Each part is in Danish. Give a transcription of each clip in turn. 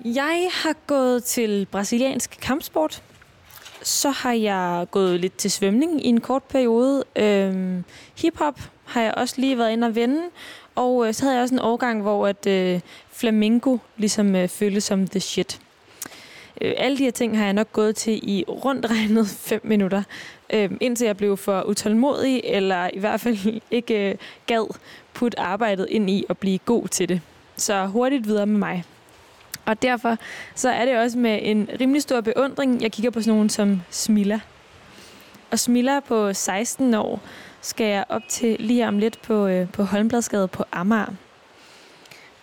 Jeg har gået til brasiliansk kampsport. Så har jeg gået lidt til svømning i en kort periode. Øhm, hiphop har jeg også lige været inde og vende. Og øh, så havde jeg også en årgang, hvor at, øh, flamingo ligesom øh, føltes som the shit. Øh, alle de her ting har jeg nok gået til i rundt regnet 5 minutter, øh, indtil jeg blev for utålmodig, eller i hvert fald ikke øh, gad putte arbejdet ind i at blive god til det. Så hurtigt videre med mig. Og derfor så er det også med en rimelig stor beundring, jeg kigger på sådan nogen som Smilla. Og Smilla på 16 år skal jeg op til lige om lidt på, øh, på Holmbladsgade på Amager.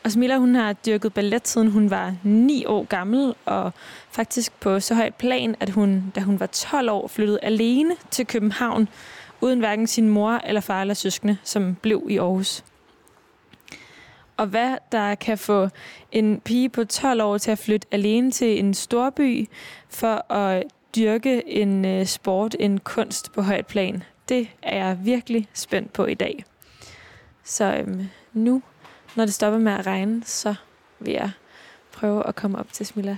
Og Smilla, hun har dyrket ballet, siden hun var 9 år gammel, og faktisk på så højt plan, at hun, da hun var 12 år, flyttede alene til København, uden hverken sin mor eller far eller søskende, som blev i Aarhus. Og hvad der kan få en pige på 12 år til at flytte alene til en storby for at dyrke en øh, sport, en kunst på højt plan, det er jeg virkelig spændt på i dag. Så øhm, nu når det stopper med at regne, så vil jeg prøve at komme op til Smilla.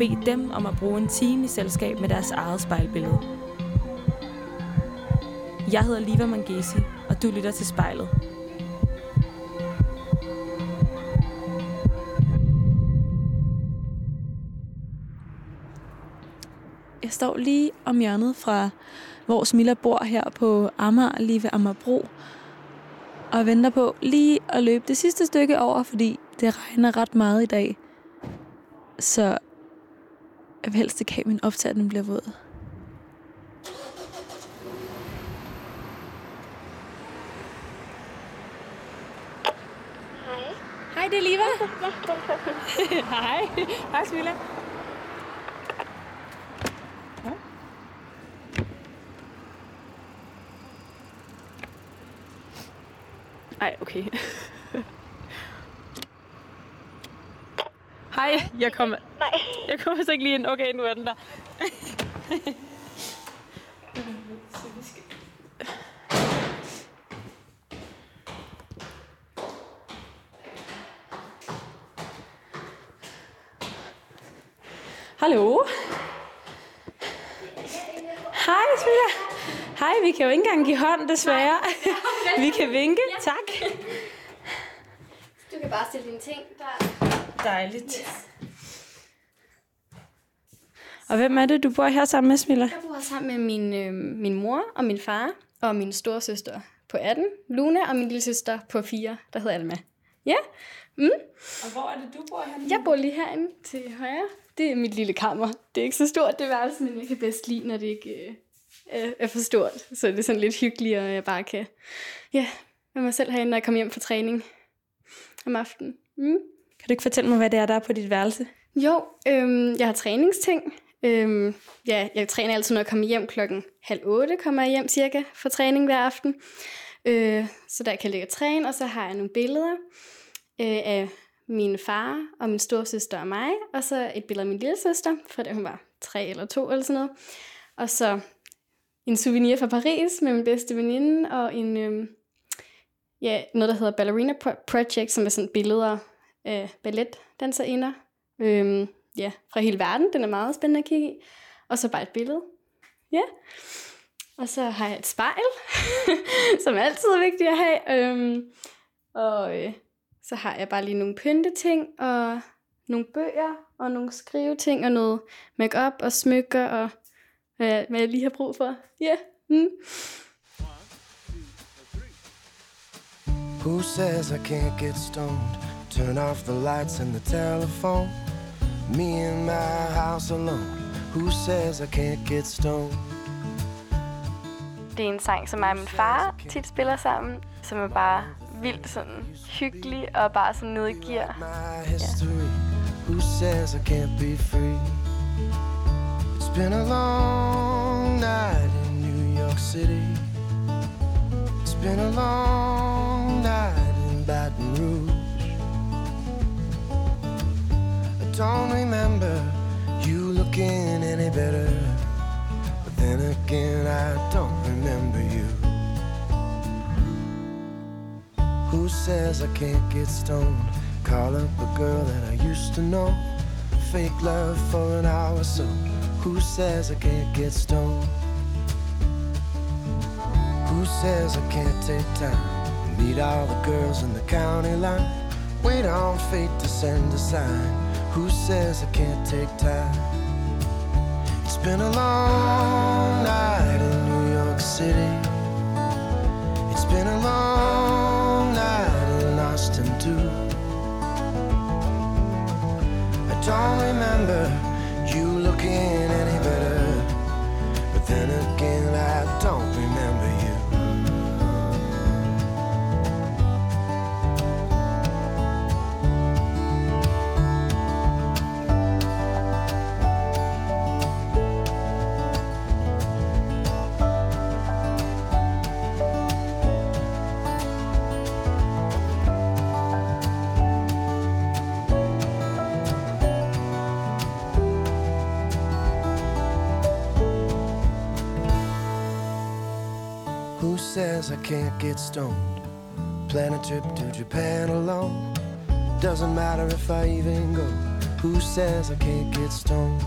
bede dem om at bruge en time i selskab med deres eget spejlbillede. Jeg hedder Liva Mangesi, og du lytter til spejlet. Jeg står lige om hjørnet fra, hvor Smilla bor her på Amager, lige ved Amagerbro. Og venter på lige at løbe det sidste stykke over, fordi det regner ret meget i dag. Så jeg vil helst ikke have, at min bliver våd. Hej. Hej, det er Liva. Hej. Hej, Smilla. Ej, okay. Hej, jeg kommer, Nej. jeg kommer så ikke lige ind. Okay, nu er den der. Hallo? Hej, Smilla. Hej, vi kan jo ikke engang give hånd, desværre. Vi kan vinke, tak. Kan bare stille dine ting der. Dejligt. Og hvem er det, du bor her sammen med, Smilla? Jeg bor sammen med min, øh, min mor og min far og min store søster på 18, Luna, og min lille søster på 4, der hedder Alma. Ja, mm. Og hvor er det, du bor her? jeg bor lige herinde til højre. Det er mit lille kammer. Det er ikke så stort, det værelse, men jeg kan bedst lide, når det ikke øh, er, for stort. Så det er sådan lidt hyggeligt, og jeg bare kan ja, være mig selv herinde, når jeg kommer hjem fra træning om aftenen. Mm. Kan du ikke fortælle mig, hvad det er, der er på dit værelse? Jo, øhm, jeg har træningsting. Øhm, ja, jeg træner altid, når jeg kommer hjem klokken halv otte, kommer jeg hjem cirka for træning hver aften. Øh, så der kan jeg ligge og træne, og så har jeg nogle billeder øh, af min far og min storsøster og mig, og så et billede af min lille søster, fra da hun var tre eller to eller sådan noget. Og så en souvenir fra Paris med min bedste veninde, og en, øhm, ja, noget, der hedder Ballerina Project, som er sådan billeder af balletdanserinder. Øhm, ja, fra hele verden. Den er meget spændende at kigge i. Og så bare et billede. Ja. Og så har jeg et spejl, som er altid er vigtigt at have. Øhm, og øh, så har jeg bare lige nogle pynteting, og nogle bøger, og nogle skriveting, og noget makeup og smykker, og hvad, hvad jeg lige har brug for. Ja. Yeah. Mm. Who says I can't get stoned? Turn off the lights and the telephone. Me in my house alone. Who says I can't get stoned? Det er en sang, som mig og min far tit spiller sammen, som er bare vildt sådan hyggelig og bare sådan nede i gear. Who says I can't be free? It's been a long night in New York City. It's been a long Rouge. I don't remember you looking any better. But then again, I don't remember you. Who says I can't get stoned? Call up a girl that I used to know. Fake love for an hour so. Who says I can't get stoned? Who says I can't take time? Meet all the girls in the county line. Wait on fate to send a sign. Who says I can't take time? It's been a long night in New York City. It's been a long night in Austin too. I don't remember you looking any better, but then again I don't remember Who says I can't get stoned? Plan a trip to Japan alone. Doesn't matter if I even go. Who says I can't get stoned?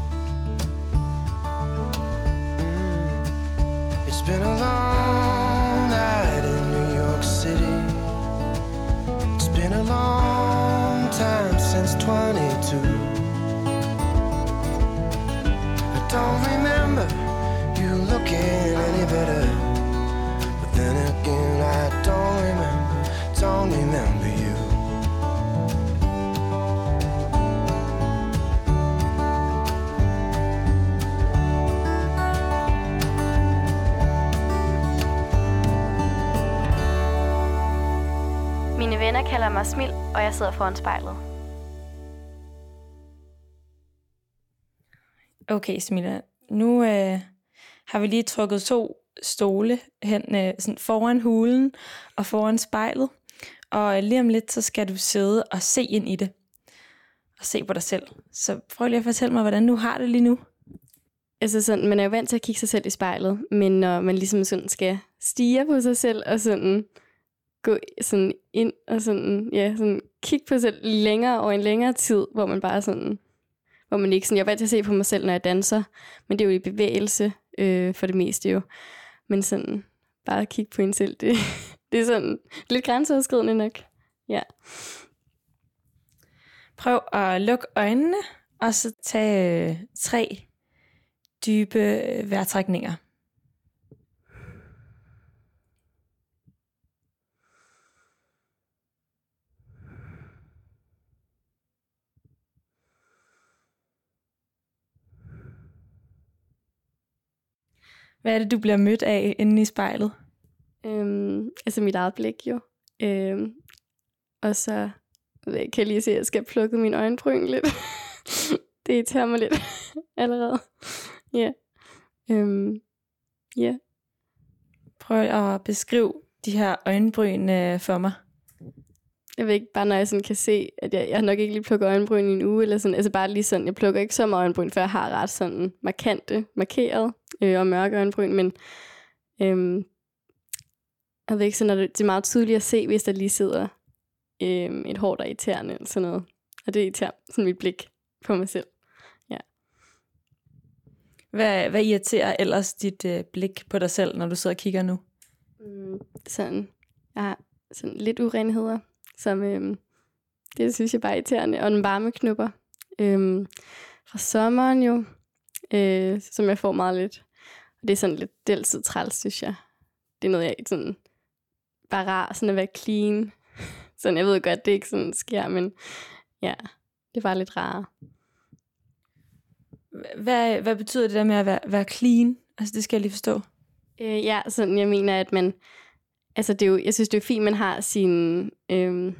Mm. It's been a long night in New York City. It's been a long time since 22. I don't remember you looking any better. Don't remember you. Mine venner kalder mig Smil, og jeg sidder foran spejlet. Okay, Smilla. Nu øh, har vi lige trukket to stole hen øh, sådan foran hulen og foran spejlet. Og lige om lidt, så skal du sidde og se ind i det. Og se på dig selv. Så prøv lige at fortælle mig, hvordan du har det lige nu. Altså sådan, man er jo vant til at kigge sig selv i spejlet, men når man ligesom sådan skal stige på sig selv og sådan gå sådan ind og sådan, ja, sådan kigge på sig selv længere over en længere tid, hvor man bare sådan, hvor man ikke sådan, jeg er vant til at se på mig selv, når jeg danser, men det er jo i bevægelse øh, for det meste jo. Men sådan, bare at kigge på en selv, det, det er sådan lidt grænseoverskridende nok. Ja. Prøv at lukke øjnene, og så tage øh, tre dybe øh, vejrtrækninger. Hvad er det, du bliver mødt af inde i spejlet? Øhm, altså mit eget blik jo. Øhm, og så jeg, kan jeg lige se, at jeg skal plukke min øjenbryn lidt. det irriterer mig lidt allerede. Ja. Øhm, ja. Prøv at beskrive de her øjenbryn øh, for mig. Jeg ved ikke, bare når jeg sådan kan se, at jeg, jeg har nok ikke lige plukket øjenbryn i en uge, eller sådan, altså bare lige sådan, jeg plukker ikke så meget øjenbryn, for jeg har ret sådan markante, markeret øh, og mørke øjenbryn, men øhm, jeg ved ikke, sådan, at det er meget tydeligt at se, hvis der lige sidder øhm, et hår, der er irriterende, eller sådan noget. Og det irriterer sådan mit blik på mig selv. Hvad, hvad irriterer ellers dit øh, blik på dig selv, når du sidder og kigger nu? Mm, sådan, jeg har sådan lidt urenheder, som øhm, det synes jeg bare er irriterende. Og den varme knupper øhm, fra sommeren jo, øh, som jeg får meget lidt. Og det er sådan lidt deltid træls, synes jeg. Det er noget, jeg sådan bare rar, sådan at være clean. sådan, jeg ved godt, det ikke sådan sker, men ja, det er bare lidt rarere. Hvad, hvad betyder det der med at være, være clean? Altså, det skal jeg lige forstå. Øh, ja, sådan jeg mener, at man... Altså, det er jo, jeg synes, det er fint, man har sine øhm,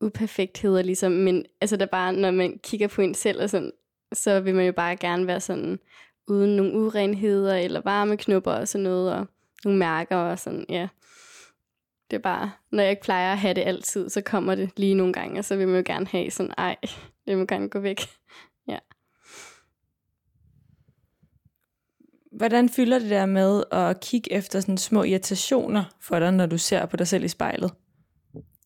uperfektheder, ligesom. Men altså, der bare, når man kigger på en selv, og sådan, så vil man jo bare gerne være sådan, uden nogle urenheder, eller varmeknupper og sådan noget, og nogle mærker og sådan, ja. Det er bare, når jeg ikke plejer at have det altid, så kommer det lige nogle gange, og så vil man jo gerne have sådan, ej, det må gerne gå væk. Ja. Hvordan fylder det der med at kigge efter sådan små irritationer for dig, når du ser på dig selv i spejlet?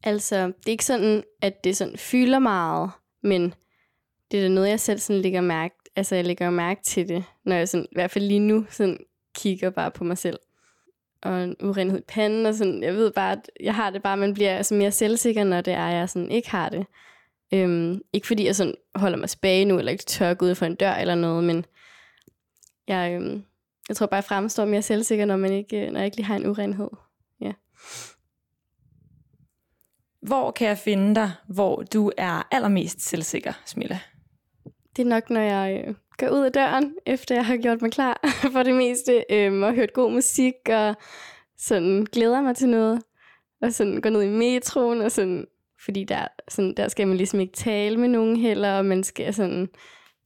Altså, det er ikke sådan, at det sådan fylder meget, men det er da noget, jeg selv sådan lægger mærke, altså jeg lægger mærke til det, når jeg sådan, i hvert fald lige nu sådan kigger bare på mig selv. Og en urenhed i panden, og sådan, jeg ved bare, at jeg har det bare, man bliver altså mere selvsikker, når det er, jeg sådan ikke har det. Øhm, ikke fordi jeg sådan holder mig tilbage nu, eller ikke tør gå ud for en dør eller noget, men jeg, øhm, jeg tror bare, jeg fremstår mere selvsikker, når, man ikke, når jeg ikke lige har en urenhed. Ja. Hvor kan jeg finde dig, hvor du er allermest selvsikker, Smilla? Det er nok, når jeg øh, går ud af døren, efter jeg har gjort mig klar for det meste, øh, og hørt god musik, og sådan glæder mig til noget, og sådan går ned i metroen, og sådan, fordi der, sådan, der skal man ligesom ikke tale med nogen heller, og man skal sådan,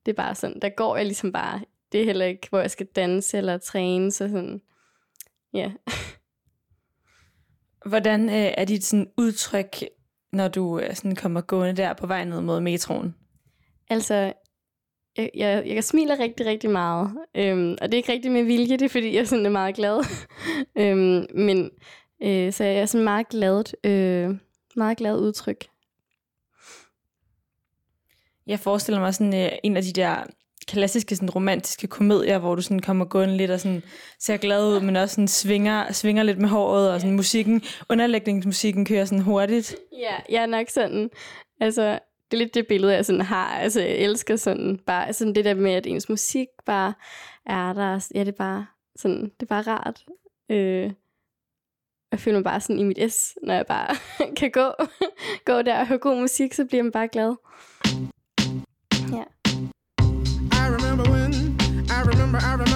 det er bare sådan, der går jeg ligesom bare, det er heller ikke, hvor jeg skal danse eller træne, så sådan, ja. Hvordan øh, er dit sådan udtryk, når du øh, sådan kommer gående der på vej ned mod metroen? Altså, jeg, jeg, jeg smiler rigtig, rigtig meget. Øhm, og det er ikke rigtig med vilje, det er fordi, jeg sådan er meget glad. øhm, men øh, så jeg er sådan meget glad, øh, meget glad udtryk. Jeg forestiller mig sådan øh, en af de der klassiske sådan romantiske komedier, hvor du sådan kommer gående lidt og sådan ser glad ud, men også sådan svinger, svinger lidt med håret, og sådan musikken, underlægningsmusikken kører sådan hurtigt. Ja, jeg er nok sådan, altså, det er lidt det billede, jeg sådan har. Altså, jeg elsker sådan bare, sådan det der med, at ens musik bare er der. Ja, det er bare sådan, det er bare rart. Øh, jeg føler mig bare sådan i mit S, når jeg bare kan gå, gå der og høre god musik, så bliver man bare glad. Ja. I remember when, I remember, I remember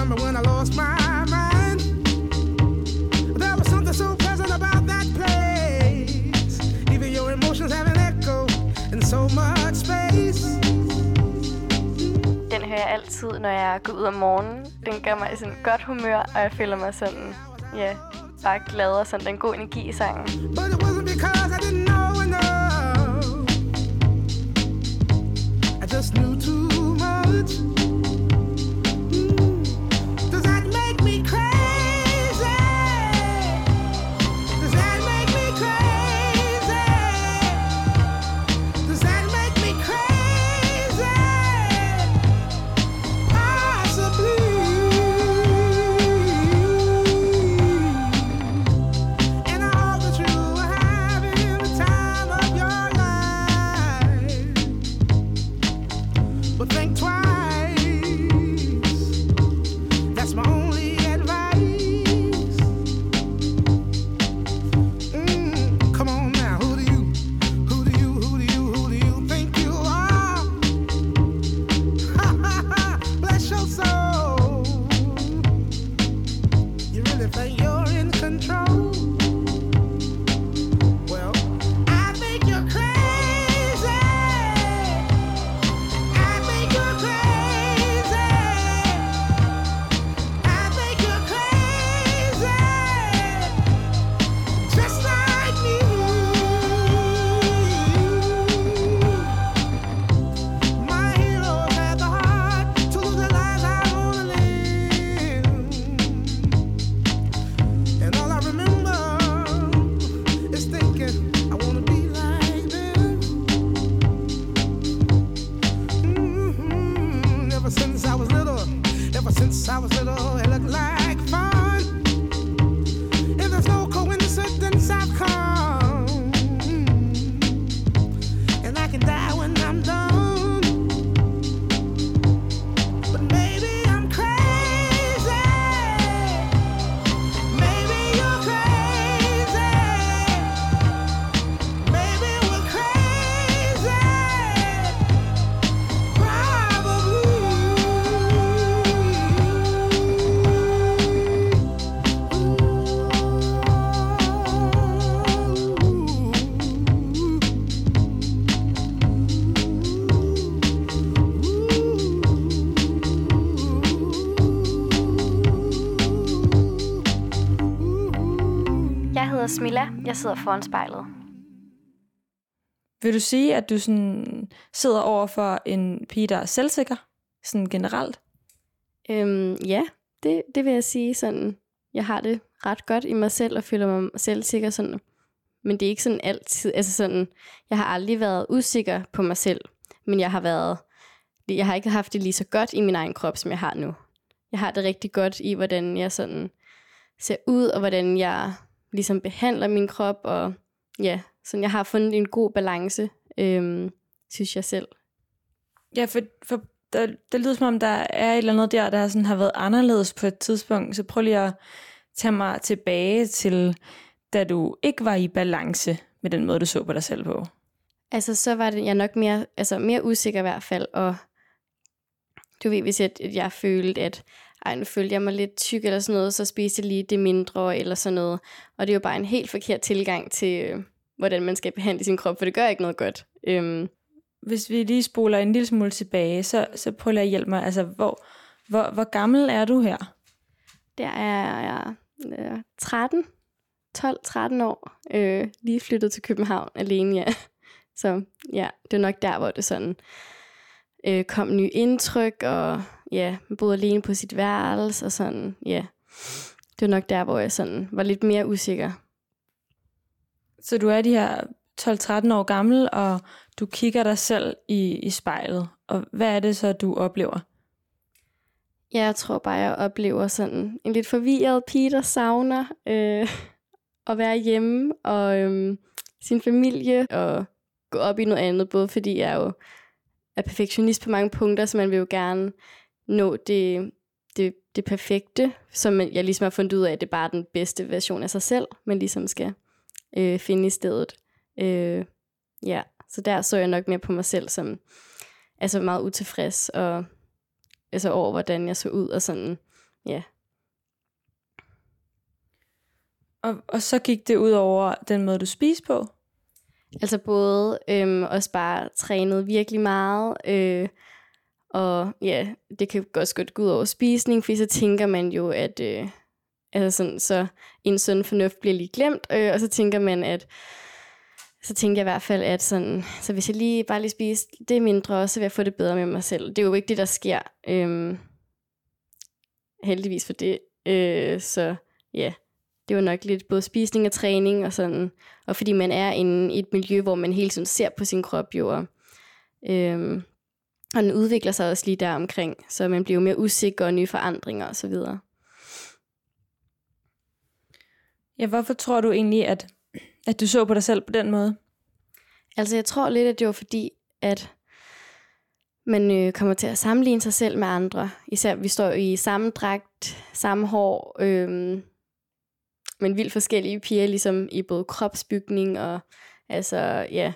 altid, når jeg går ud om morgenen. Den gør mig i sådan godt humør, og jeg føler mig sådan, ja, bare glad og sådan, den god energi i sangen. But it wasn't because I didn't know enough. I just knew too much. Jeg sidder foran spejlet. Vil du sige, at du sådan sidder over for en pige, der er selvsikker, sådan generelt? Øhm, ja, det, det vil jeg sige sådan. Jeg har det ret godt i mig selv og føler mig selvsikker sådan. Men det er ikke sådan altid, altså sådan, jeg har aldrig været usikker på mig selv, men jeg har været, jeg har ikke haft det lige så godt i min egen krop, som jeg har nu. Jeg har det rigtig godt i, hvordan jeg sådan ser ud, og hvordan jeg ligesom behandler min krop, og ja, sådan jeg har fundet en god balance, øhm, synes jeg selv. Ja, for, for der, det lyder som om, der er et eller andet der, der sådan har været anderledes på et tidspunkt. Så prøv lige at tage mig tilbage til, da du ikke var i balance med den måde, du så på dig selv på. Altså, så var det jeg nok mere, altså, mere usikker i hvert fald, og du ved, hvis jeg, jeg følte, at ej, nu følte jeg mig lidt tyk eller sådan noget, så spiste jeg lige det mindre eller sådan noget. Og det er jo bare en helt forkert tilgang til, øh, hvordan man skal behandle sin krop, for det gør ikke noget godt. Øhm. Hvis vi lige spoler en lille smule tilbage, så, så prøv at hjælpe mig. Altså, hvor, hvor, hvor gammel er du her? Der er jeg øh, 13, 12-13 år, øh, lige flyttet til København alene, ja. Så ja, det er nok der, hvor det sådan øh, kom nye indtryk, og ja, man boede alene på sit værelse, og sådan, ja. Det var nok der, hvor jeg sådan var lidt mere usikker. Så du er de her 12-13 år gammel, og du kigger dig selv i, i spejlet. Og hvad er det så, du oplever? Jeg tror bare, jeg oplever sådan en lidt forvirret pige, der savner øh, at være hjemme, og øh, sin familie, og gå op i noget andet, både fordi jeg jo er perfektionist på mange punkter, så man vil jo gerne nå det, det, det perfekte, som jeg ligesom har fundet ud af, at det er bare den bedste version af sig selv, man ligesom skal øh, finde i stedet. Øh, ja, så der så jeg nok mere på mig selv som altså meget utilfreds og altså over, hvordan jeg så ud og sådan, ja. Og, og så gik det ud over den måde, du spiser på? Altså både øhm, også bare trænet virkelig meget, øh, og ja, det kan også godt gå ud over spisning, for så tænker man jo, at øh, altså sådan, så en sund fornuft bliver lige glemt, øh, og så tænker man, at så tænker jeg i hvert fald, at sådan, så hvis jeg lige bare lige spiser det mindre, så vil jeg få det bedre med mig selv. Det er jo ikke det, der sker. Øhm, heldigvis for det. Øh, så ja, det var nok lidt både spisning og træning og sådan. Og fordi man er inde i et miljø, hvor man hele tiden ser på sin krop jo. Og, øhm, og den udvikler sig også lige der omkring, så man bliver mere usikker og nye forandringer og så videre. Ja, hvorfor tror du egentlig, at, at du så på dig selv på den måde? Altså jeg tror lidt, at det var fordi, at man øh, kommer til at sammenligne sig selv med andre. Især vi står i samme dragt, samme hår, øh, men vildt forskellige piger, ligesom i både kropsbygning og altså, ja.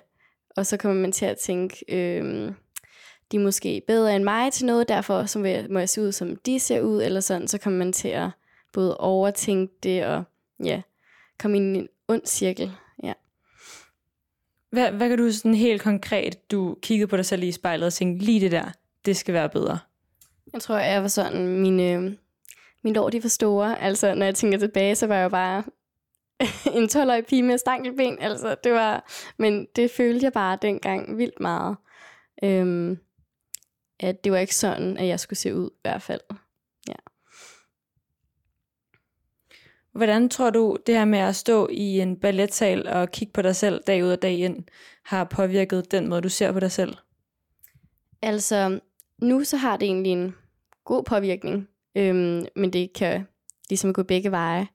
Og så kommer man til at tænke, øh, de er måske bedre end mig til noget, derfor så må jeg, må jeg se ud, som de ser ud, eller sådan. Så kommer man til at både overtænke det og ja, komme ind i en ond cirkel. Ja. Hvad, hvad kan du sådan helt konkret, du kiggede på dig selv i spejlet og tænkte, lige det der, det skal være bedre? Jeg tror, jeg var sådan, mine, mine lår, de var store. Altså, når jeg tænker tilbage, så var jeg jo bare en 12-årig pige med stankelben. Altså, det var, men det følte jeg bare dengang vildt meget. Øhm, at det var ikke sådan, at jeg skulle se ud i hvert fald. Ja. Hvordan tror du, det her med at stå i en balletsal og kigge på dig selv dag ud og dag ind, har påvirket den måde, du ser på dig selv? Altså, nu så har det egentlig en god påvirkning, øhm, men det kan ligesom gå begge veje,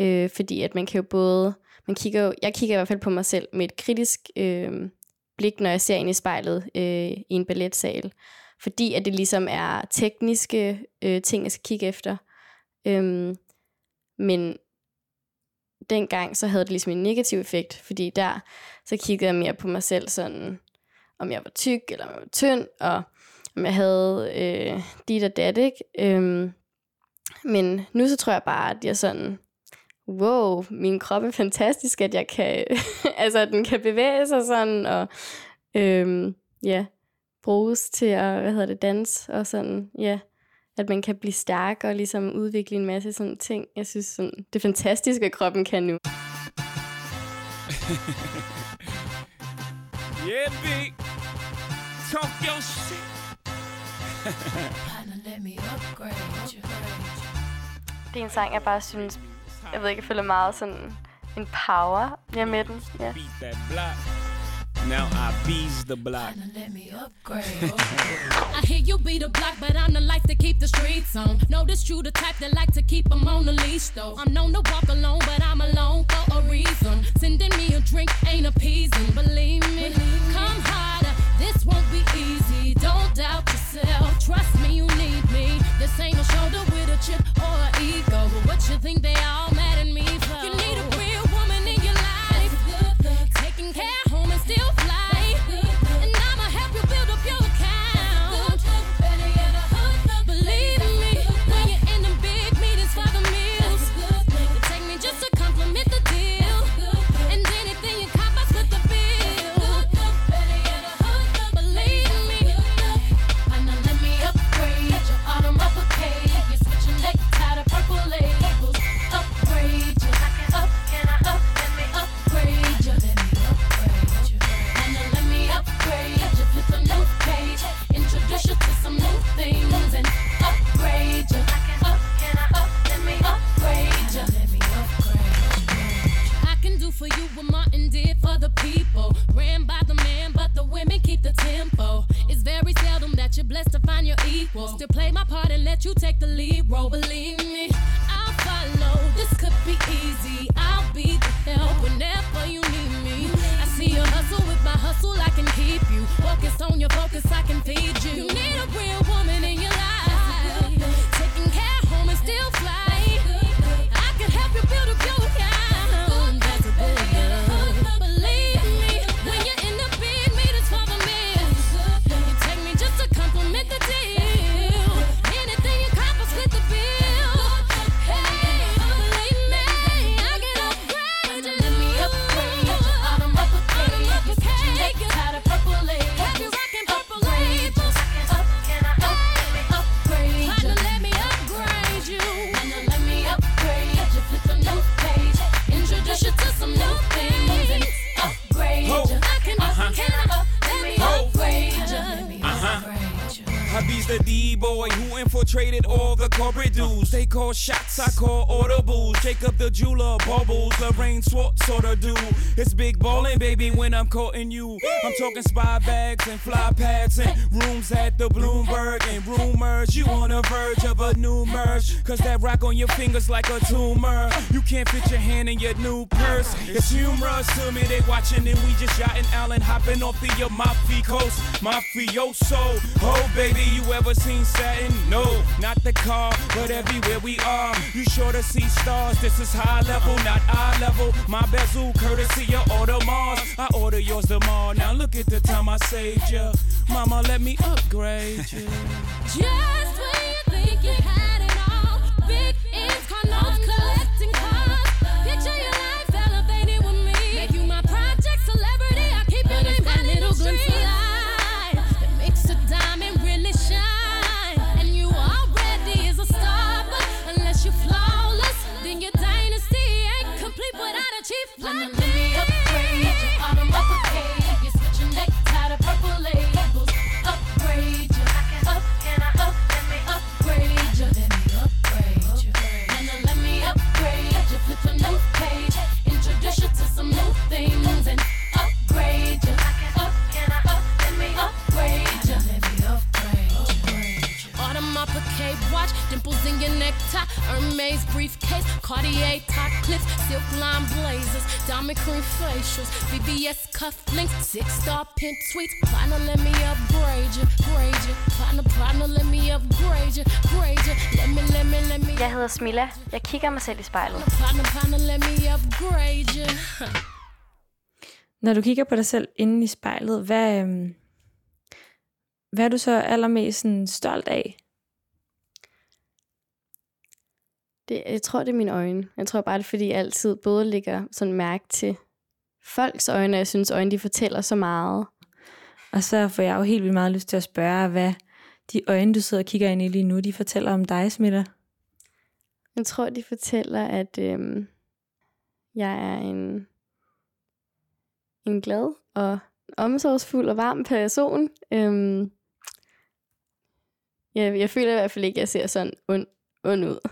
øh, fordi at man kan jo både, man kigger jo, jeg kigger i hvert fald på mig selv med et kritisk øh, blik, når jeg ser ind i spejlet øh, i en balletsal, fordi at det ligesom er tekniske øh, ting, jeg skal kigge efter. Øhm, men dengang, så havde det ligesom en negativ effekt, fordi der, så kiggede jeg mere på mig selv sådan, om jeg var tyk, eller om jeg var tynd, og om jeg havde øh, dit og dat, ikke? Øhm, men nu så tror jeg bare, at jeg sådan, wow, min krop er fantastisk, at jeg kan, altså at den kan bevæge sig sådan, og øhm, ja, bruges til at, hvad hedder det, danse, og sådan, ja, at man kan blive stærk og ligesom udvikle en masse sådan ting. Jeg synes, sådan, det er fantastisk, hvad kroppen kan nu. yeah, big. Talk your shit. Det er en sang, jeg bare synes, jeg ved ikke, jeg føler meget sådan en power ja, med den. Ja. Beat that block. Now I bees the block. I hear you be the block, but I'm the life to keep the streets on. Notice you the type that like to keep them on the leash, though. I'm known to walk alone, but I'm alone for a reason. Sending me a drink ain't appeasing, believe me. Come harder, this won't be easy. Don't doubt yourself, trust me, you need me. This ain't a shoulder with a chip or an ego, but what you think they all mad at me my part and let you take the lead role. Believe shots, I call audibles. Jacob the jeweler, bubbles, Lorraine Swartz sort of do. It's big ballin', baby, when I'm courting you. I'm talking spy bags and fly pads and rooms at the Bloomberg and rumors. You on the verge of a new merge. Cause that rock on your fingers like a tumor. You can't fit your hand in your new purse. It's humorous to me, they watching and we just yachting Allen hopping off the Amalfi coast. Mafioso, oh baby, you ever seen satin? No, not the car, but everywhere we are. You sure to see stars, this is high level, not eye level. My bezel, courtesy of Audemars. I order yours tomorrow. Now look at the time I saved ya. Mama, let me upgrade you. Just Jeg kigger mig selv i spejlet. Når du kigger på dig selv inde i spejlet, hvad, øhm, hvad er du så allermest sådan, stolt af? Det, jeg tror, det er mine øjne. Jeg tror bare, det er, fordi jeg altid både lægger sådan mærke til folks øjne, og jeg synes, øjne de fortæller så meget. Og så får jeg jo helt vildt meget lyst til at spørge, hvad de øjne, du sidder og kigger ind i lige nu, de fortæller om dig, Smitter. Jeg tror, de fortæller, at øhm, jeg er en en glad og omsorgsfuld og varm person. Øhm, jeg, jeg føler i hvert fald ikke, at jeg ser sådan ond, ond ud,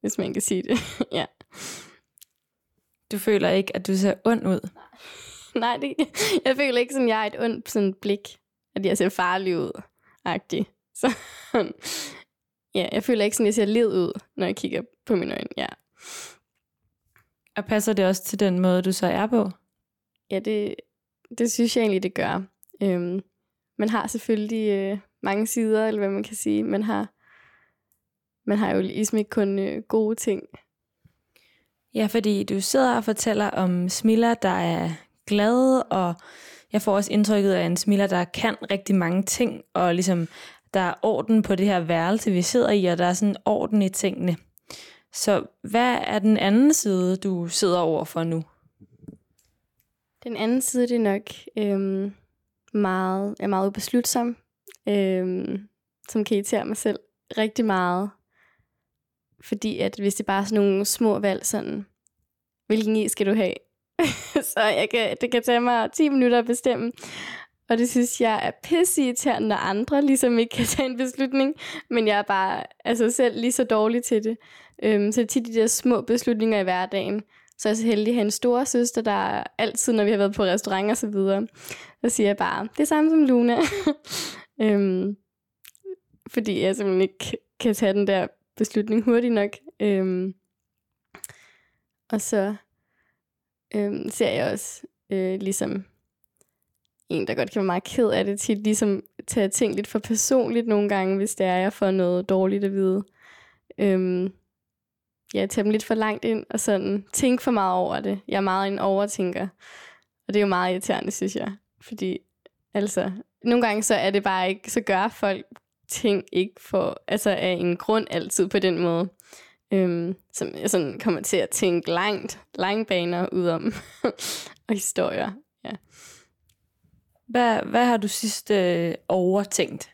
hvis man kan sige det. ja. Du føler ikke, at du ser ond ud. Nej, det, jeg føler ikke, sådan, jeg har et ondt sådan blik, at jeg ser farlig ud. Agtig. Så, ja, jeg føler ikke, sådan, at jeg ser led ud, når jeg kigger på mine øjne. Ja, Og passer det også til den måde, du så er på? ja det, det synes jeg egentlig, det gør. Øhm, man har selvfølgelig øh, mange sider, eller hvad man kan sige. Man har, man har jo ligesom ikke kun øh, gode ting. Ja, fordi du sidder og fortæller om Smilla, der er glad, og jeg får også indtrykket af en Smilla, der kan rigtig mange ting, og ligesom der er orden på det her værelse, vi sidder i, og der er sådan orden i tingene. Så hvad er den anden side, du sidder over for nu? Den anden side, det er nok øhm, meget, er meget ubeslutsom, øhm, som kan irritere mig selv rigtig meget. Fordi at hvis det bare er sådan nogle små valg, sådan, hvilken is skal du have? så jeg kan, det kan tage mig 10 minutter at bestemme. Og det synes jeg er pisseirriterende, når andre ligesom ikke kan tage en beslutning. Men jeg er bare altså selv lige så dårlig til det. Øhm, så det er tit de der små beslutninger i hverdagen. Så er jeg så heldig at have en store søster, der altid, når vi har været på restaurant og så videre, så siger jeg bare, det er samme som Luna. øhm, fordi jeg simpelthen ikke kan tage den der beslutning hurtigt nok. Øhm, og så øhm, ser jeg også øh, ligesom en, der godt kan være meget ked af det, tit ligesom tage ting lidt for personligt nogle gange, hvis det er, jeg får noget dårligt at vide. Øhm, ja, tage dem lidt for langt ind, og sådan tænke for meget over det. Jeg er meget en overtænker, og det er jo meget irriterende, synes jeg. Fordi, altså, nogle gange så er det bare ikke, så gør folk ting ikke for, altså af en grund altid på den måde. Øhm, som jeg sådan kommer til at tænke langt, lange baner ud om, og historier. Ja. Hvad, hvad har du sidst øh, overtænkt?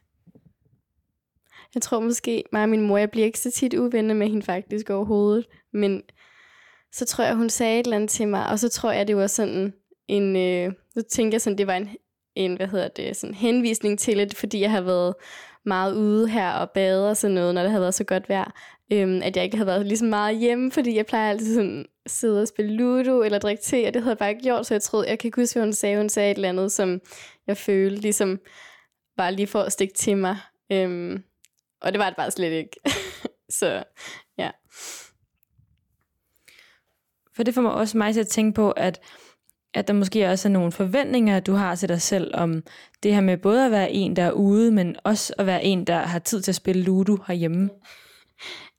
Jeg tror måske, mig og min mor, jeg bliver ikke så tit uvenner med hende faktisk overhovedet. Men så tror jeg, hun sagde et eller andet til mig, og så tror jeg, det var sådan en, øh, så tænker jeg sådan, det var en, en, hvad hedder det, sådan henvisning til det, fordi jeg har været meget ude her og bade og sådan noget, når det havde været så godt vejr. Øhm, at jeg ikke havde været ligesom meget hjemme, fordi jeg plejer altid sådan sidde og spille Ludo eller drikke te, og det havde jeg bare ikke gjort, så jeg troede, jeg kan ikke huske, hvad hun sagde. Hun sagde et eller andet, som jeg følte ligesom bare lige for at stikke til mig. Øhm, og det var det bare slet ikke. så ja. For det får mig også mig til at tænke på, at, at der måske også er nogle forventninger, du har til dig selv om det her med både at være en, der er ude, men også at være en, der har tid til at spille Ludo herhjemme. Ja,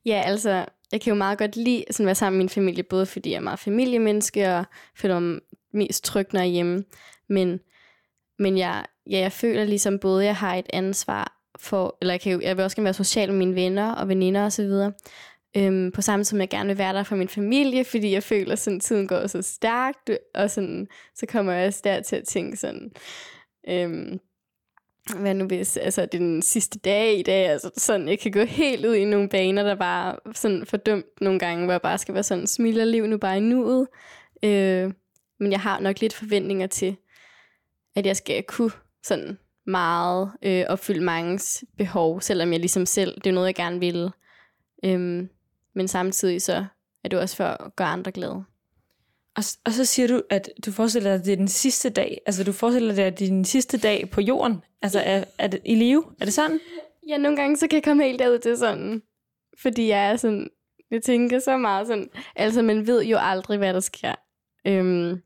Ja, altså, jeg kan jo meget godt lide sådan at være sammen med min familie, både fordi jeg er meget familiemenneske, og føler mig mest tryg, når jeg er hjemme. Men, men jeg, ja, jeg føler ligesom både, at jeg har et ansvar for, eller jeg, kan jo, jeg vil også gerne være social med mine venner og veninder og så videre. Øhm, på samme tid som jeg gerne vil være der for min familie, fordi jeg føler, at tiden går så stærkt, og sådan, så kommer jeg også der til at tænke sådan, øhm, hvad nu hvis, altså det er den sidste dag i dag, altså sådan, jeg kan gå helt ud i nogle baner, der bare sådan fordømt nogle gange, hvor jeg bare skal være sådan, smiler liv nu bare i nuet. Øh, men jeg har nok lidt forventninger til, at jeg skal kunne sådan meget øh, opfylde mangens behov, selvom jeg ligesom selv, det er noget, jeg gerne vil. Øhm, men samtidig så er det også for at gøre andre glade. Og, og så siger du, at du forestiller dig, at det er den sidste dag. Altså du forestiller dig, at det er din sidste dag på jorden. Altså er, er det i live? Er det sådan? Ja, nogle gange så kan jeg komme helt derud til sådan, fordi jeg er sådan, jeg tænker så meget sådan, altså man ved jo aldrig, hvad der sker. Øhm,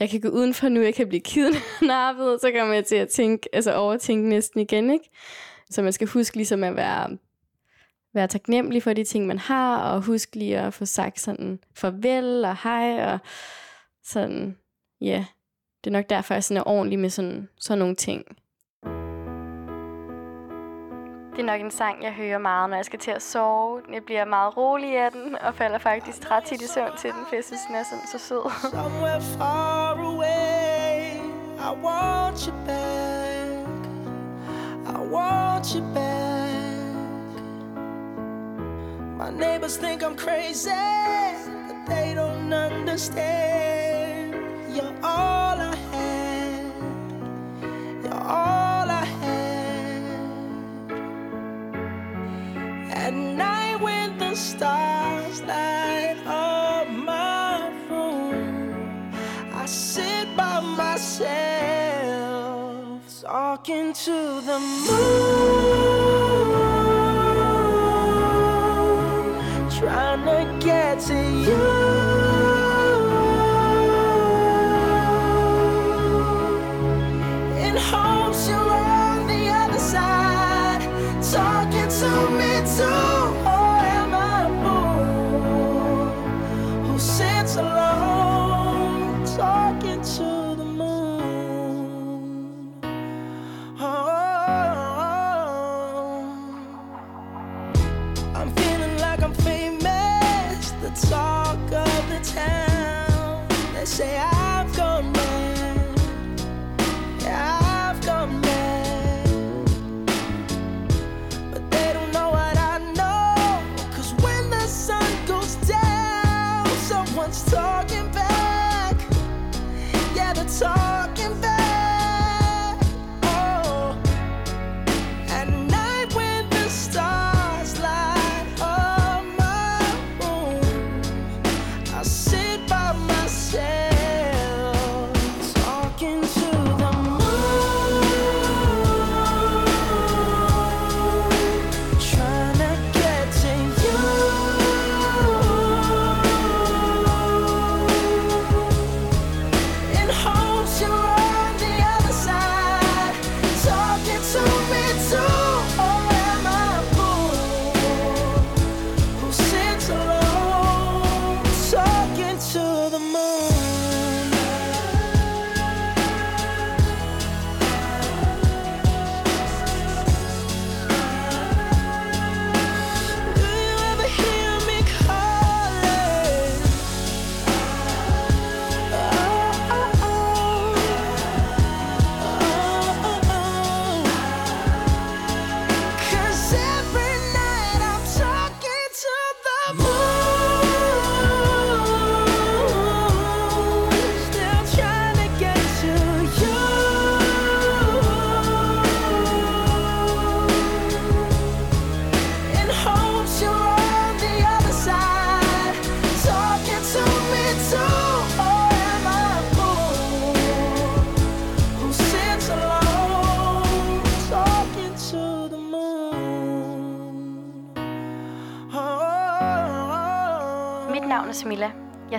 jeg kan gå udenfor nu, jeg kan blive kidnappet, så kommer jeg til at tænke, altså overtænke næsten igen, ikke? Så man skal huske ligesom at være, være taknemmelig for de ting, man har, og huske lige at få sagt sådan farvel og hej, og sådan, ja. Det er nok derfor, jeg sådan er ordentlig med sådan, sådan nogle ting. Det er nok en sang, jeg hører meget, når jeg skal til at sove. Jeg bliver meget rolig af den, og falder faktisk ret tit i søvn til den, for jeg synes, den er sådan så sød. Somewhere far away, I want you back. I want you back. My neighbors think I'm crazy, but they don't understand. You're all I had. You're all I had. At night when the stars light up my room, I sit by myself talking to the moon. Get to you. In hopes you're on the other side, talking to me too. Say I've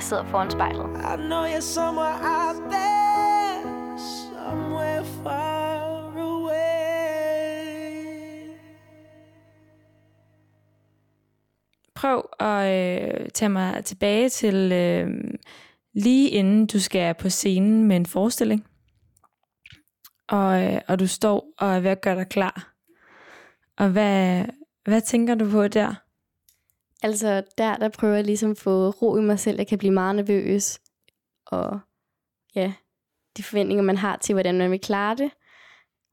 Jeg sidder foran spejlet. I know you're somewhere out there, somewhere far away. Prøv at øh, tage mig tilbage til øh, lige inden du skal på scenen med en forestilling. Og, øh, og du står og er ved at gøre dig klar. Og hvad, hvad tænker du på der? Altså, der, der prøver jeg ligesom at få ro i mig selv. Jeg kan blive meget nervøs. Og ja, de forventninger, man har til, hvordan man vil klare det.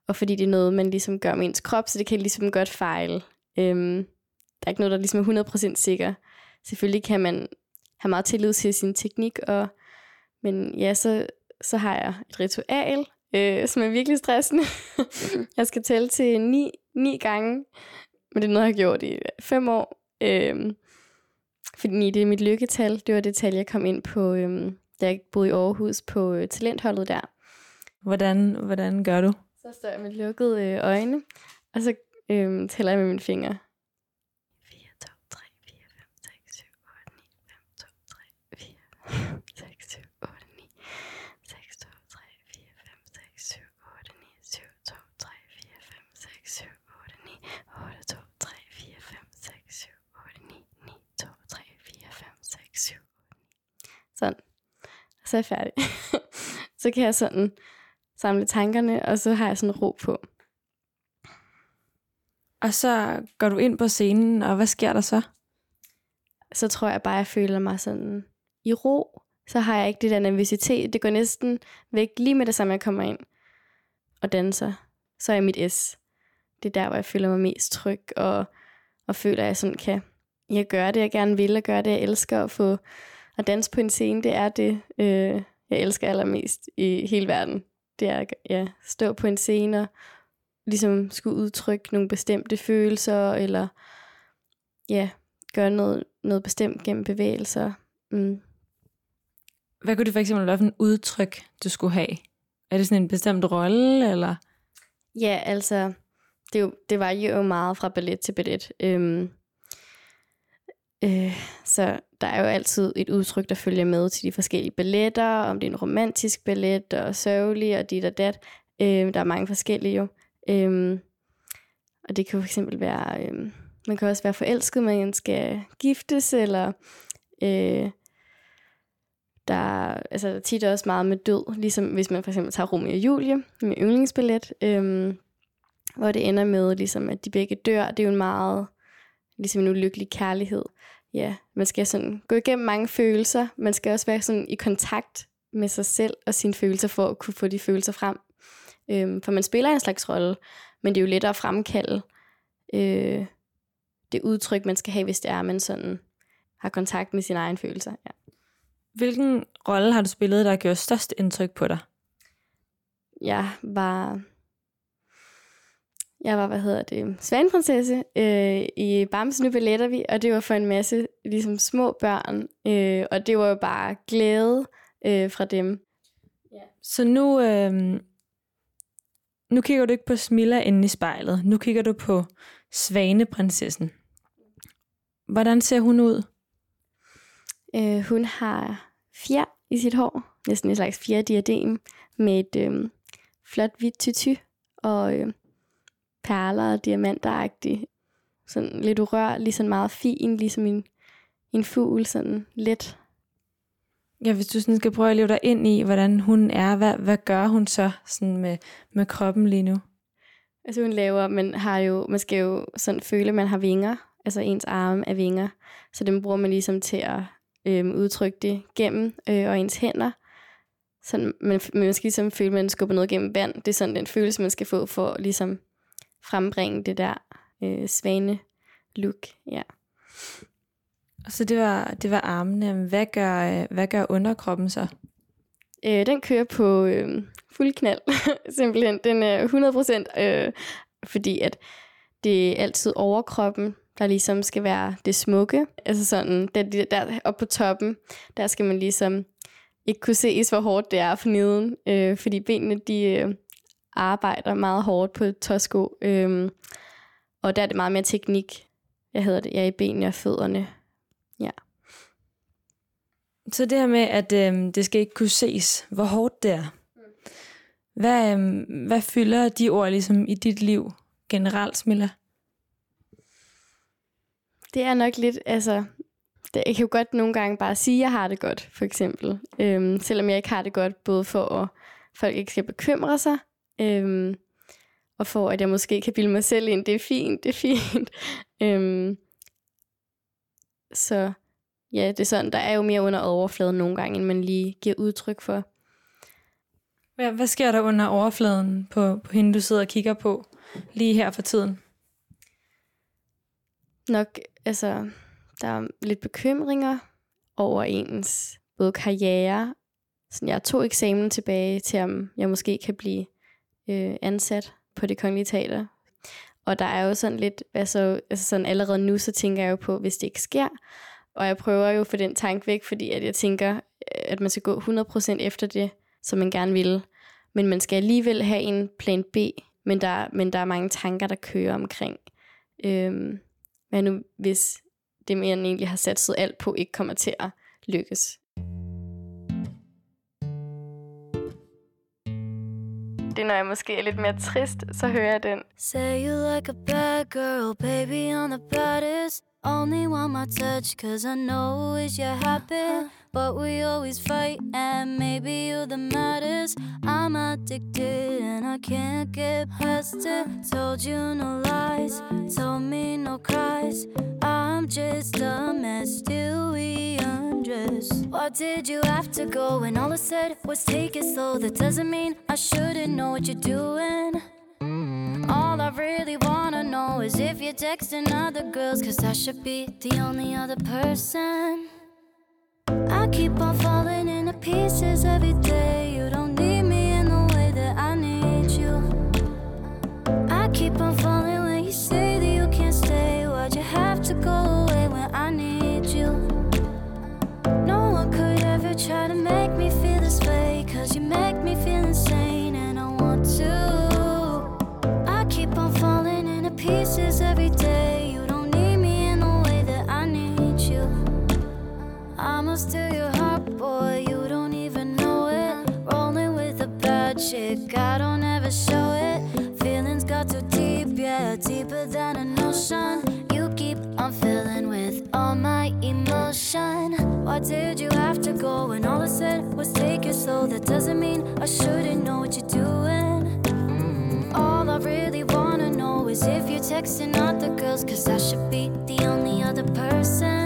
Og fordi det er noget, man ligesom gør med ens krop, så det kan ligesom godt fejle. Øhm, der er ikke noget, der ligesom er 100% sikker. Selvfølgelig kan man have meget tillid til sin teknik, og, men ja, så, så har jeg et ritual, øh, som er virkelig stressende. jeg skal tælle til ni, ni gange, men det er noget, jeg har gjort i fem år. Øhm, fordi det er mit lykketal. Det var det tal, jeg kom ind på, øhm, da jeg boede i Aarhus på øh, talentholdet der. Hvordan, hvordan gør du? Så står jeg med lukkede øh, øjne, og så øhm, tæller jeg med mine fingre. Så er jeg færdig. så kan jeg sådan samle tankerne, og så har jeg sådan ro på. Og så går du ind på scenen, og hvad sker der så? Så tror jeg bare, jeg føler mig sådan i ro. Så har jeg ikke det der nervøsitet. Det går næsten væk lige med det samme, jeg kommer ind og danser. Så er jeg mit S. Det er der, hvor jeg føler mig mest tryg, og, og føler, at jeg sådan kan jeg gøre det, jeg gerne vil, og gøre det, jeg elsker at få at danse på en scene. Det er det, øh, jeg elsker allermest i hele verden. Det er at ja, stå på en scene og ligesom skulle udtrykke nogle bestemte følelser, eller ja, gøre noget, noget bestemt gennem bevægelser. Mm. Hvad kunne det for eksempel være for en udtryk, du skulle have? Er det sådan en bestemt rolle, eller? Ja, altså, det, jo, det var jo meget fra ballet til ballet. Øhm, øh, så der er jo altid et udtryk, der følger med til de forskellige balletter, om det er en romantisk ballet, og sørgelig, og dit og dat. Øh, der er mange forskellige jo. Øh, og det kan for eksempel være, øh, man kan også være forelsket, man skal giftes, eller øh, der altså, er altså, tit også meget med død, ligesom hvis man for eksempel tager Romeo og Julie, med yndlingsballet, øh, hvor det ender med, ligesom, at de begge dør. Det er jo en meget, ligesom en ulykkelig kærlighed. Ja, man skal sådan gå igennem mange følelser. Man skal også være sådan i kontakt med sig selv og sine følelser, for at kunne få de følelser frem. Øhm, for man spiller en slags rolle, men det er jo lettere at fremkalde øh, det udtryk, man skal have, hvis det er, at man sådan har kontakt med sine egne følelser. Ja. Hvilken rolle har du spillet, der har gjort størst indtryk på dig? Jeg var jeg var, hvad hedder det, svaneprinsesse øh, i Bamse Nu Balletter vi, og det var for en masse ligesom små børn, øh, og det var jo bare glæde øh, fra dem. Så nu, øh, nu kigger du ikke på Smilla inde i spejlet. Nu kigger du på Svaneprinsessen. Hvordan ser hun ud? Øh, hun har fjer i sit hår, næsten et slags fjerdiadem, med et øh, flot hvidt tyty, og øh, perler og diamanteragtig. Sådan lidt urørlig, sådan meget fin, ligesom en, en fugl, sådan let. Ja, hvis du sådan skal prøve at leve dig ind i, hvordan hun er, hvad, hvad gør hun så sådan med, med kroppen lige nu? Altså hun laver, man har jo, man skal jo sådan føle, at man har vinger, altså ens arme er vinger, så dem bruger man ligesom til at øh, udtrykke det gennem, øh, og ens hænder. Sådan, man, man skal ligesom føle, at man skubber noget gennem vand. Det er sådan den følelse, man skal få for ligesom frembringe det der øh, svane look. Ja. Så det var, det var armene. Hvad gør, hvad gør underkroppen så? Øh, den kører på øh, fuld knald, simpelthen. Den er 100 procent, øh, fordi at det er altid overkroppen, der ligesom skal være det smukke. Altså sådan, der, der oppe på toppen, der skal man ligesom ikke kunne ses, hvor hårdt det er for neden, øh, fordi benene, de øh, arbejder meget hårdt på tåsko, øh, og der er det meget mere teknik, jeg hedder det, jeg er i benene og fødderne. Ja. Så det her med, at øh, det skal ikke kunne ses, hvor hårdt det er. Hvad, øh, hvad fylder de ord ligesom i dit liv generelt, Smilla? Det er nok lidt, altså, det, jeg kan jo godt nogle gange bare sige, at jeg har det godt, for eksempel. Øhm, selvom jeg ikke har det godt, både for at folk ikke skal bekymre sig, øhm, og for at jeg måske kan bilde mig selv ind, det er fint, det er fint. øhm, så ja, det er sådan, der er jo mere under overfladen nogle gange, end man lige giver udtryk for. Hvad, hvad sker der under overfladen på, på hende, du sidder og kigger på lige her for tiden? Nok, altså, der er lidt bekymringer over ens både karriere. Så jeg tog eksamen tilbage til, om jeg måske kan blive øh, ansat på det kongelige teater. Og der er jo sådan lidt, altså, altså sådan allerede nu, så tænker jeg jo på, hvis det ikke sker. Og jeg prøver jo for den tanke væk, fordi at jeg tænker, at man skal gå 100% efter det, som man gerne vil. Men man skal alligevel have en plan B, men der, men der er mange tanker, der kører omkring. Øhm, hvad nu, hvis det, man egentlig har sat alt på, ikke kommer til at lykkes? Det når jeg måske er lidt mere trist, så hører jeg den. Say you like a bad girl, baby, on the baddest. Only want my touch, cause I know it's your habit. But we always fight, and maybe you're the maddest. I'm addicted, and I can't get past it. Told you no lies, told me no cries. I'm just a mess till we undress. Why did you have to go when all I said was take it slow? That doesn't mean I shouldn't know what you're doing. All I really wanna know is if you're texting other girls, cause I should be the only other person. I keep on falling into pieces every day. almost to your heart, boy. You don't even know it. Rolling with a bad chick, I don't ever show it. Feelings got too deep, yeah, deeper than an ocean. You keep on filling with all my emotion. Why did you have to go when all I said was take it slow? That doesn't mean I shouldn't know what you're doing. Mm, all I really wanna know is if you're texting other girls, cause I should be the only other person.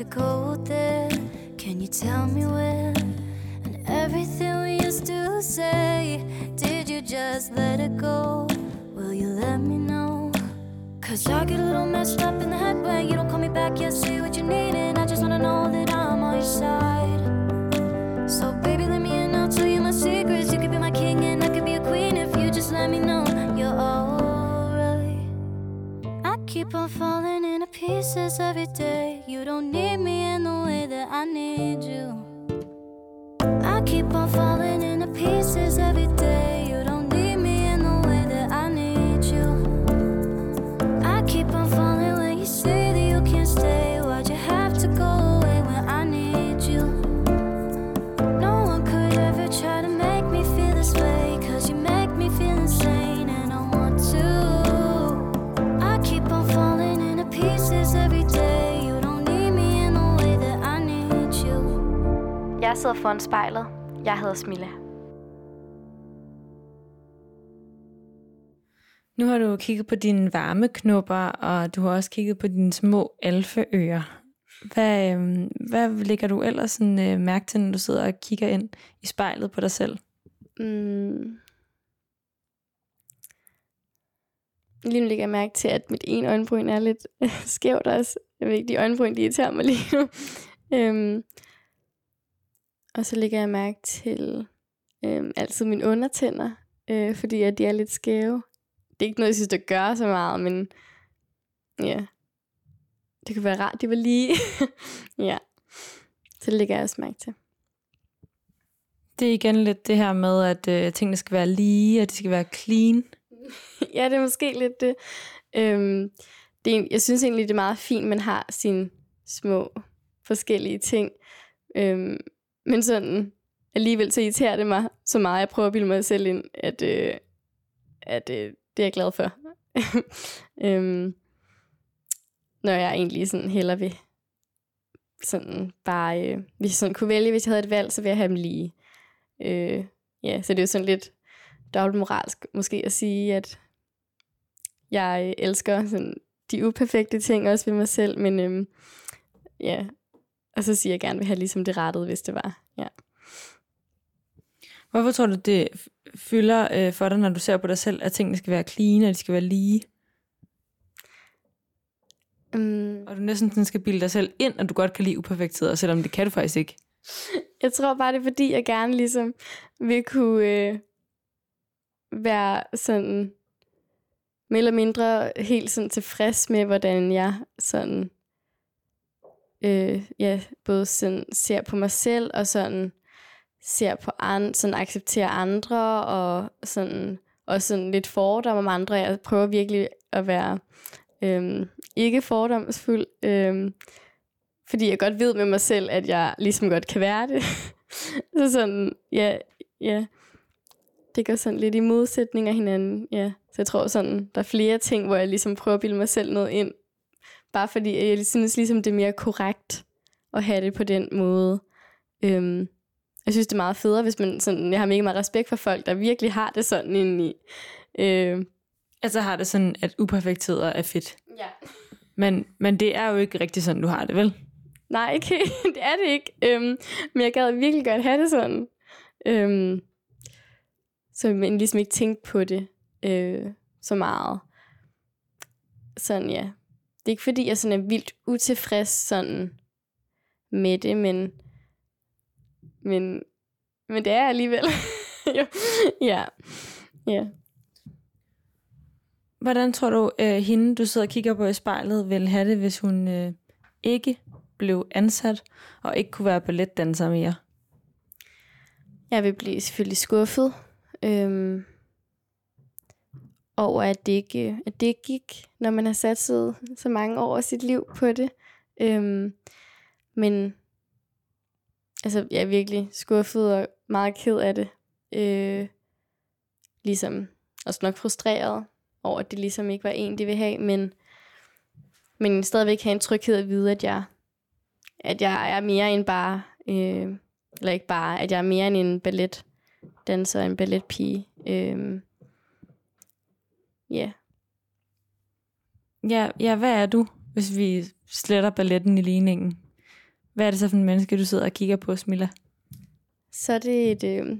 To go there? Can you tell me where? And everything we used to say, did you just let it go? Will you let me know? Cause I get a little messed up in the head when you don't call me back. Yeah, say what you need, and I just wanna know that I'm on your side. So, baby, let me in, I'll tell you my secrets. You could be my king, and I could be a queen if you just let me know you're alright. I keep on falling pieces every day. You don't need me in the way that I need you. I keep on falling into pieces every day. Jeg sidder foran spejlet. Jeg hedder Smilla. Nu har du kigget på dine varmeknopper, og du har også kigget på dine små alfeører. Hvad, øhm, hvad lægger du ellers sådan, øh, mærke til, når du sidder og kigger ind i spejlet på dig selv? Mm. Lige nu lægger jeg mærke til, at mit ene øjenbryn er lidt skævt også. Jeg ved ikke, de øjenbryn, de irriterer mig lige nu. øhm. Og så lægger jeg mærke til øhm, altid mine undertænder, øh, fordi at de er lidt skæve. Det er ikke noget, jeg synes, der gør så meget, men ja, det kunne være rart, de var lige. ja, så det lægger jeg også mærke til. Det er igen lidt det her med, at øh, tingene skal være lige, og de skal være clean. ja, det er måske lidt det. Øhm, det er, jeg synes egentlig, det er meget fint, man har sine små forskellige ting. Øhm, men sådan, alligevel så irriterer det mig så meget, jeg prøver at bilde mig selv ind, at, øh, at øh, det er jeg glad for. øhm, når jeg egentlig sådan heller vil sådan bare, øh, hvis jeg sådan kunne vælge, hvis jeg havde et valg, så ville jeg have dem lige. Øh, ja, så det er jo sådan lidt dobbeltmoralsk måske at sige, at jeg elsker sådan, de uperfekte ting også ved mig selv, men øhm, ja, og så siger jeg gerne vil have ligesom det rettede, hvis det var. Ja. Hvorfor tror du, det fylder øh, for dig, når du ser på dig selv, at tingene skal være clean, og de skal være lige? Um, Og du næsten sådan skal bilde dig selv ind, at du godt kan lide uperfektheder, selvom det kan du faktisk ikke. jeg tror bare, det er fordi, jeg gerne ligesom vil kunne øh, være sådan mere eller mindre helt sådan tilfreds med, hvordan jeg sådan, øh, ja, både sådan ser på mig selv, og sådan ser på andre, sådan accepterer andre, og sådan, og sådan lidt fordom om andre. Jeg prøver virkelig at være øh, ikke fordomsfuld, øh, fordi jeg godt ved med mig selv, at jeg ligesom godt kan være det. så sådan, ja, ja, det går sådan lidt i modsætning af hinanden, ja. Så jeg tror sådan, der er flere ting, hvor jeg ligesom prøver at bilde mig selv noget ind, bare fordi jeg synes ligesom, det er mere korrekt at have det på den måde. Øhm, jeg synes, det er meget federe, hvis man sådan, jeg har mega meget respekt for folk, der virkelig har det sådan indeni. Øh, Altså har det sådan, at uperfektheder er fedt. ja. Men, men det er jo ikke rigtig sådan, du har det, vel? Nej, ikke, det er det ikke. Øhm, men jeg gad virkelig godt have det sådan. Øhm, så man ligesom ikke tænkte på det øh, så meget. Sådan, ja. Det er ikke fordi, jeg sådan er vildt utilfreds sådan med det, men men, men det er jeg alligevel. Ja. Ja. Hvordan tror du, øh, hende, du sidder og kigger på i spejlet, vil have det, hvis hun øh, ikke blev ansat og ikke kunne være balletdanser mere? Jeg vil blive selvfølgelig skuffet øhm, over, at det, ikke, at det ikke gik, når man har sat så mange år af sit liv på det. Øhm, men altså, jeg er virkelig skuffet og meget ked af det. Øh, ligesom også nok frustreret over, at det ligesom ikke var en, de ville have, men, men stadigvæk have en tryghed at vide, at jeg, at jeg er mere end bare, øh, eller ikke bare, at jeg er mere end en balletdanser, en balletpige. Øh, ja. Ja, ja, hvad er du, hvis vi sletter balletten i ligningen? Hvad er det så for en menneske, du sidder og kigger på, Smilla? Så er det et øh,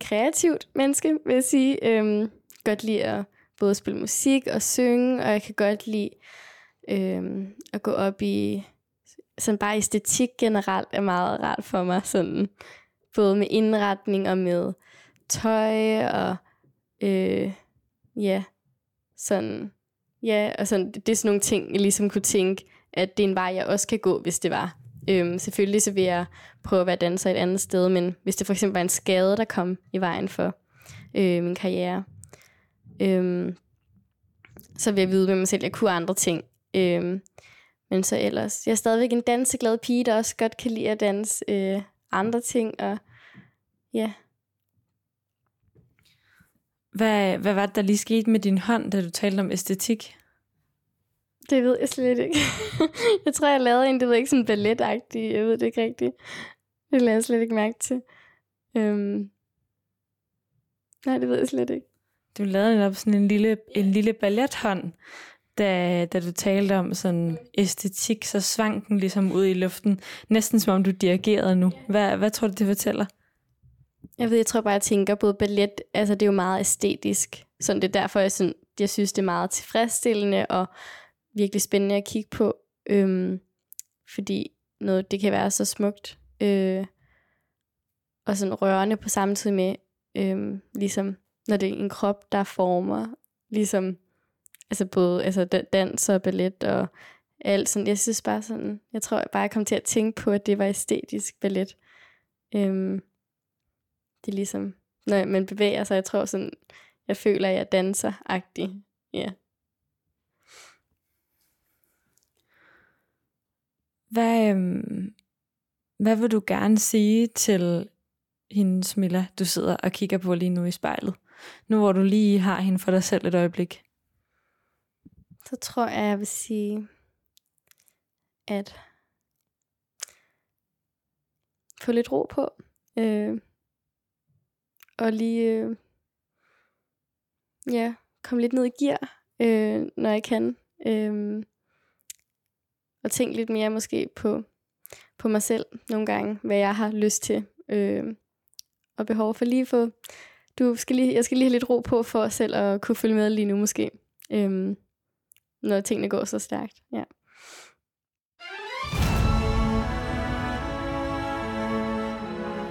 kreativt menneske, vil jeg sige. Øh, godt lide at både spille musik og synge, og jeg kan godt lide øh, at gå op i sådan bare æstetik generelt er meget rart for mig, sådan både med indretning og med tøj og øh, ja, sådan ja, og sådan, det er sådan nogle ting, jeg ligesom kunne tænke, at det er en vej, jeg også kan gå, hvis det var. Øhm, selvfølgelig så vil jeg prøve at være danser et andet sted, men hvis det for eksempel var en skade, der kom i vejen for øh, min karriere, øh, så vil jeg vide med mig selv, at jeg kunne andre ting. Øh, men så ellers, jeg er stadigvæk en danseglad pige, der også godt kan lide at danse øh, andre ting, og ja. Hvad, hvad var det, der lige skete med din hånd, da du talte om æstetik? Det ved jeg slet ikke. jeg tror, jeg lavede en, det ved ikke, sådan balletagtig. Jeg ved det ikke rigtigt. Det lavede jeg slet ikke mærke til. Øhm. Nej, det ved jeg slet ikke. Du lavede netop sådan en lille, en lille ballethånd, da, da du talte om sådan æstetik, så svang den ligesom ud i luften. Næsten som om du dirigerede nu. Hvad, hvad tror du, det fortæller? Jeg ved, jeg tror bare, jeg tænker både ballet, altså det er jo meget æstetisk. Så det er derfor, jeg, sådan, jeg synes, det er meget tilfredsstillende og virkelig spændende at kigge på. Øhm, fordi noget, det kan være så smukt. Øh, og sådan rørende på samme tid med, øhm, ligesom når det er en krop, der former, ligesom altså både altså dans og ballet og alt sådan. Jeg synes bare sådan, jeg tror jeg bare, jeg kom til at tænke på, at det var æstetisk ballet. Øhm, det er ligesom, når man bevæger sig, jeg tror sådan, jeg føler, at jeg danser-agtig. Ja. Yeah. Hvad, øhm, hvad vil du gerne sige til hende, Smilla, du sidder og kigger på lige nu i spejlet? Nu hvor du lige har hende for dig selv et øjeblik. Så tror jeg, jeg vil sige, at få lidt ro på. Øh, og lige, øh, ja, komme lidt ned i gear, øh, når jeg kan. Øh, og tænke lidt mere måske på, på mig selv nogle gange, hvad jeg har lyst til øh, og behov for lige få... Du skal lige, jeg skal lige have lidt ro på for selv at kunne følge med lige nu måske, øh, når tingene går så stærkt. Ja.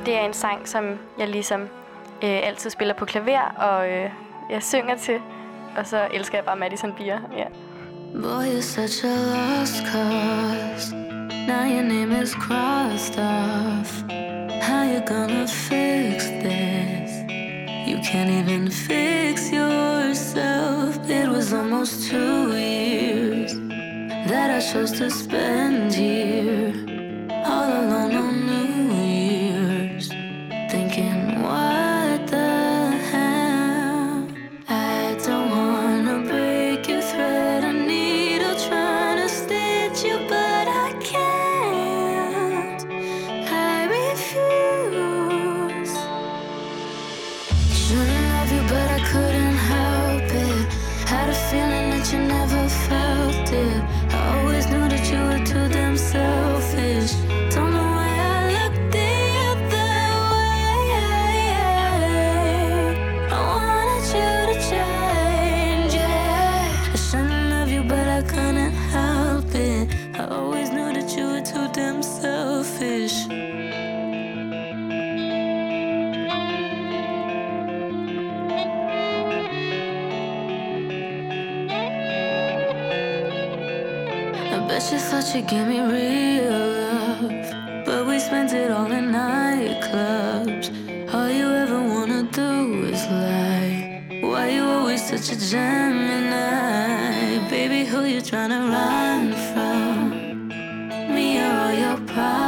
Det er en sang, som jeg ligesom øh, altid spiller på klaver, og øh, jeg synger til, og så elsker jeg bare Madison Beer. Ja. Boy, you're such a lost cause. Now your name is crossed off. How you gonna fix this? You can't even fix yourself. It was almost two years that I chose to spend here, all alone surprise.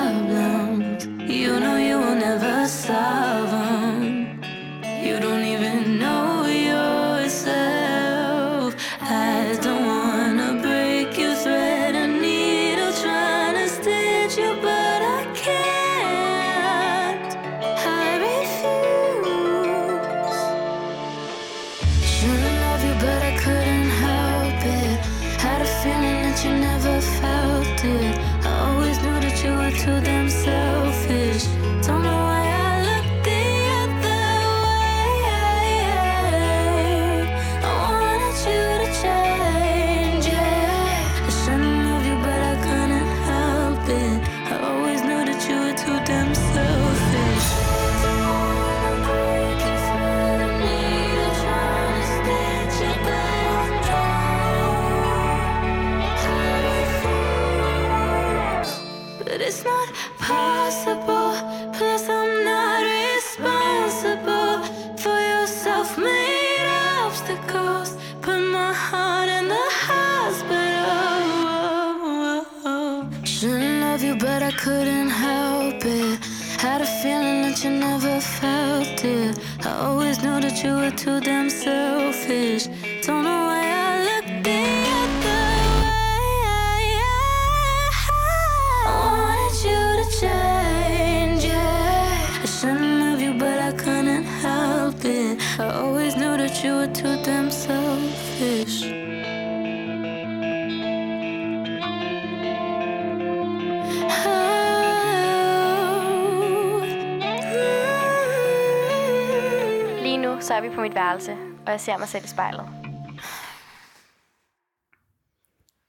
Så er vi på mit værelse, og jeg ser mig selv i spejlet.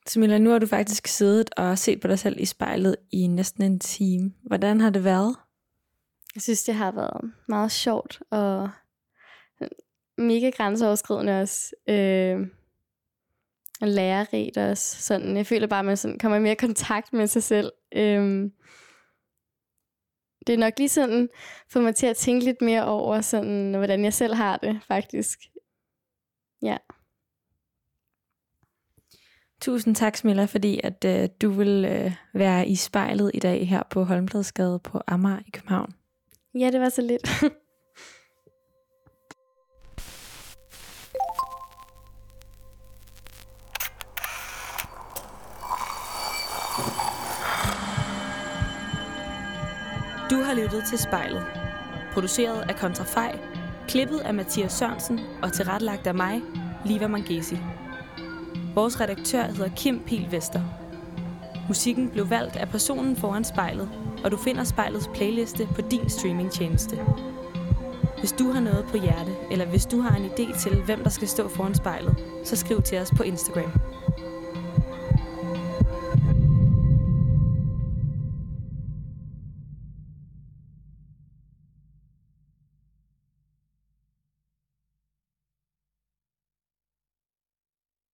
Smilla, nu har du faktisk siddet og set på dig selv i spejlet i næsten en time. Hvordan har det været? Jeg synes, det har været meget sjovt og mega grænseoverskridende også. Øh, og lærerigt også. Sådan, jeg føler bare, at man sådan kommer i mere kontakt med sig selv. Øh, det er nok lige sådan, for mig til at tænke lidt mere over, sådan, hvordan jeg selv har det, faktisk. Ja. Tusind tak, Smilla, fordi at øh, du vil øh, være i spejlet i dag her på Holmbladsgade på Amager i København. Ja, det var så lidt. har lyttet til Spejlet. Produceret af Kontrafej, klippet af Mathias Sørensen og tilrettelagt af mig, Liva Mangesi. Vores redaktør hedder Kim Pil Vester. Musikken blev valgt af personen foran spejlet, og du finder spejlets playliste på din streamingtjeneste. Hvis du har noget på hjerte, eller hvis du har en idé til, hvem der skal stå foran spejlet, så skriv til os på Instagram.